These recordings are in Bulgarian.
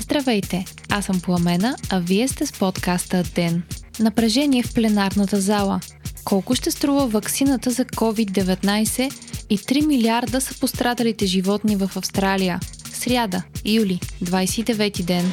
Здравейте, аз съм Пламена, а вие сте с подкаста Ден. Напрежение в пленарната зала. Колко ще струва ваксината за COVID-19 и 3 милиарда са пострадалите животни в Австралия. Сряда, юли, 29 ден.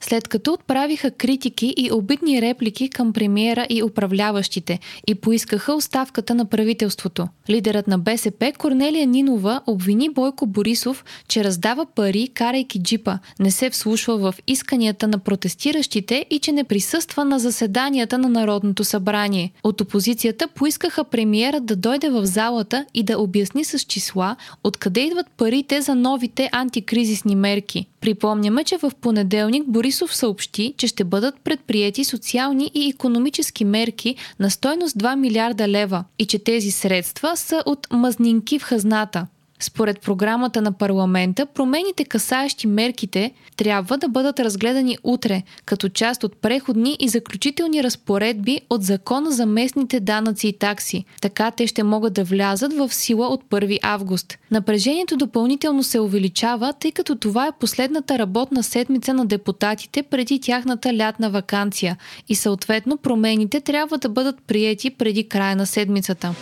след като отправиха критики и обидни реплики към премиера и управляващите и поискаха оставката на правителството. Лидерът на БСП Корнелия Нинова обвини Бойко Борисов, че раздава пари, карайки джипа, не се вслушва в исканията на протестиращите и че не присъства на заседанията на Народното събрание. От опозицията поискаха премиера да дойде в залата и да обясни с числа откъде идват парите за новите антикризисни мерки. Припомняме, че в понеделник Борисов съобщи, че ще бъдат предприяти социални и економически мерки на стойност 2 милиарда лева и че тези средства са от мазнинки в хазната. Според програмата на парламента, промените касаещи мерките трябва да бъдат разгледани утре, като част от преходни и заключителни разпоредби от Закона за местните данъци и такси. Така те ще могат да влязат в сила от 1 август. Напрежението допълнително се увеличава, тъй като това е последната работна седмица на депутатите преди тяхната лятна вакансия и съответно промените трябва да бъдат приети преди края на седмицата.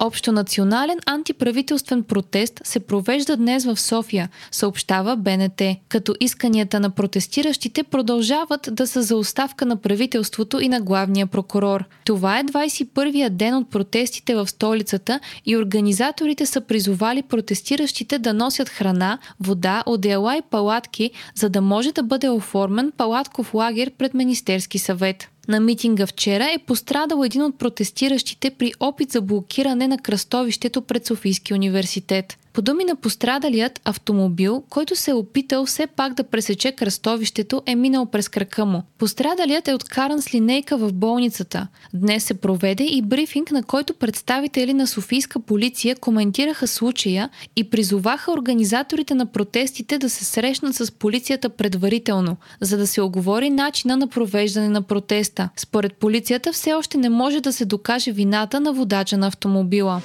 Общонационален антиправителствен протест се провежда днес в София, съобщава БНТ, като исканията на протестиращите продължават да са за оставка на правителството и на главния прокурор. Това е 21-я ден от протестите в столицата и организаторите са призовали протестиращите да носят храна, вода, одеяла и палатки, за да може да бъде оформен палатков лагер пред Министерски съвет. На митинга вчера е пострадал един от протестиращите при опит за блокиране на кръстовището пред Софийски университет. По думи на пострадалият автомобил, който се е опитал все пак да пресече кръстовището, е минал през крака му. Пострадалият е откаран с линейка в болницата. Днес се проведе и брифинг, на който представители на Софийска полиция коментираха случая и призоваха организаторите на протестите да се срещнат с полицията предварително, за да се оговори начина на провеждане на протеста. Според полицията все още не може да се докаже вината на водача на автомобила.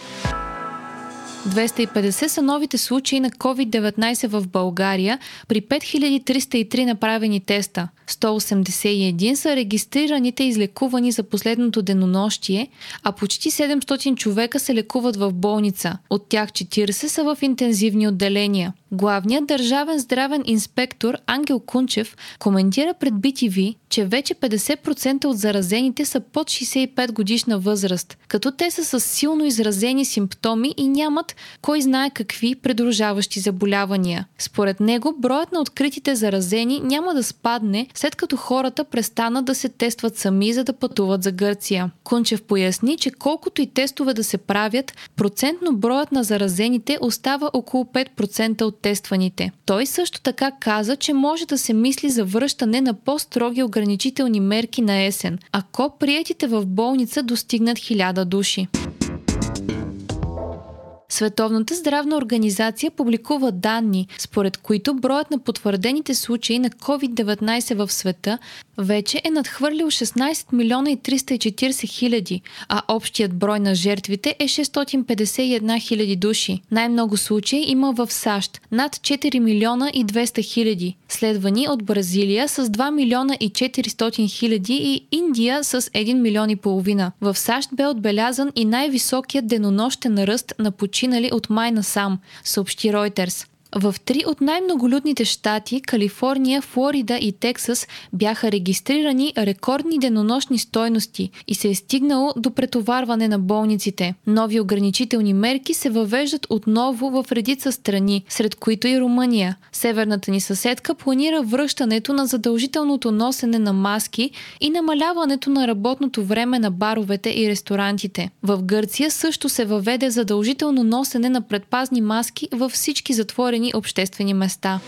250 са новите случаи на COVID-19 в България при 5303 направени теста. 181 са регистрираните излекувани за последното денонощие, а почти 700 човека се лекуват в болница. От тях 40 са в интензивни отделения. Главният държавен здравен инспектор Ангел Кунчев коментира пред BTV, че вече 50% от заразените са под 65 годишна възраст, като те са с силно изразени симптоми и нямат кой знае какви предружаващи заболявания. Според него, броят на откритите заразени няма да спадне, след като хората престанат да се тестват сами, за да пътуват за Гърция. Кунчев поясни, че колкото и тестове да се правят, процентно броят на заразените остава около 5% от тестваните. Той също така каза, че може да се мисли за връщане на по-строги ограничителни мерки на есен, ако приятите в болница достигнат 1000 души. Световната здравна организация публикува данни, според които броят на потвърдените случаи на COVID-19 в света вече е надхвърлил 16 милиона и 340 хиляди, а общият брой на жертвите е 651 хиляди души. Най-много случаи има в САЩ – над 4 милиона и 200 хиляди, следвани от Бразилия с 2 милиона и 400 хиляди и Индия с 1 милион и половина. В САЩ бе отбелязан и най-високият денонощен ръст на починали от май насам, съобщи Reuters. В три от най-многолюдните щати Калифорния, Флорида и Тексас бяха регистрирани рекордни денонощни стойности и се е стигнало до претоварване на болниците. Нови ограничителни мерки се въвеждат отново в редица страни, сред които и Румъния. Северната ни съседка планира връщането на задължителното носене на маски и намаляването на работното време на баровете и ресторантите. В Гърция също се въведе задължително носене на предпазни маски във всички затворени обществени обществени места.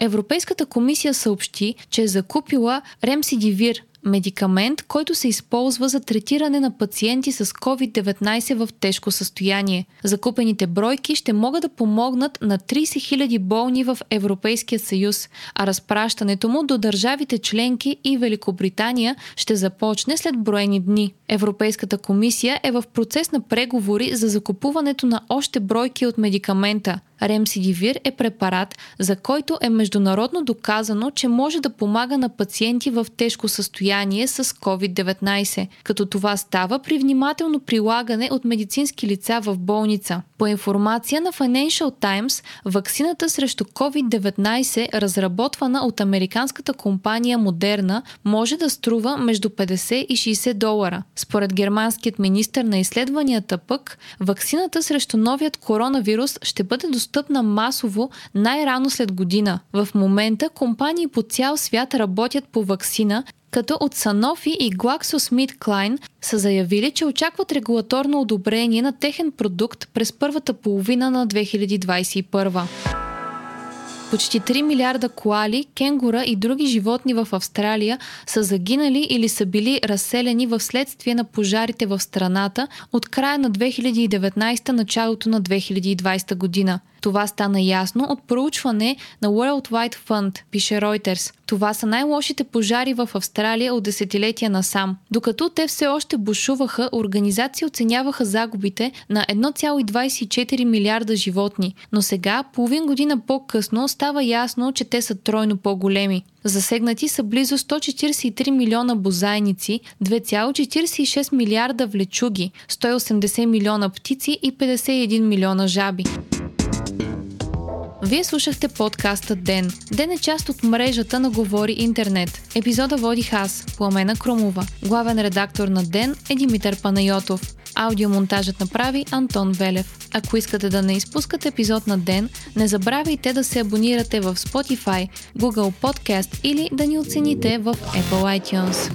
Европейската комисия съобщи, че е закупила Ремсидивир, медикамент, който се използва за третиране на пациенти с COVID-19 в тежко състояние. Закупените бройки ще могат да помогнат на 30 000 болни в Европейския съюз, а разпращането му до държавите членки и Великобритания ще започне след броени дни. Европейската комисия е в процес на преговори за закупуването на още бройки от медикамента – Ремсидивир е препарат, за който е международно доказано, че може да помага на пациенти в тежко състояние с COVID-19, като това става при внимателно прилагане от медицински лица в болница. По информация на Financial Times, ваксината срещу COVID-19, разработвана от американската компания Модерна, може да струва между 50 и 60 долара. Според германският министр на изследванията пък, ваксината срещу новият коронавирус ще бъде достъпна масово най-рано след година. В момента компании по цял свят работят по вакцина, като от Sanofi и GlaxoSmithKline са заявили, че очакват регулаторно одобрение на техен продукт през първата половина на 2021. Почти 3 милиарда коали, кенгура и други животни в Австралия са загинали или са били разселени в следствие на пожарите в страната от края на 2019 началото на 2020 година. Това стана ясно от проучване на World Wide Fund, пише Reuters. Това са най-лошите пожари в Австралия от десетилетия насам. Докато те все още бушуваха, организации оценяваха загубите на 1,24 милиарда животни. Но сега, половин година по-късно, става ясно, че те са тройно по-големи. Засегнати са близо 143 милиона бозайници, 2,46 милиарда влечуги, 180 милиона птици и 51 милиона жаби. Вие слушахте подкаста Ден. Ден е част от мрежата на Говори Интернет. Епизода водих аз, Пламена Кромова. Главен редактор на Ден е Димитър Панайотов. Аудиомонтажът направи Антон Велев. Ако искате да не изпускате епизод на ден, не забравяйте да се абонирате в Spotify, Google Podcast или да ни оцените в Apple iTunes.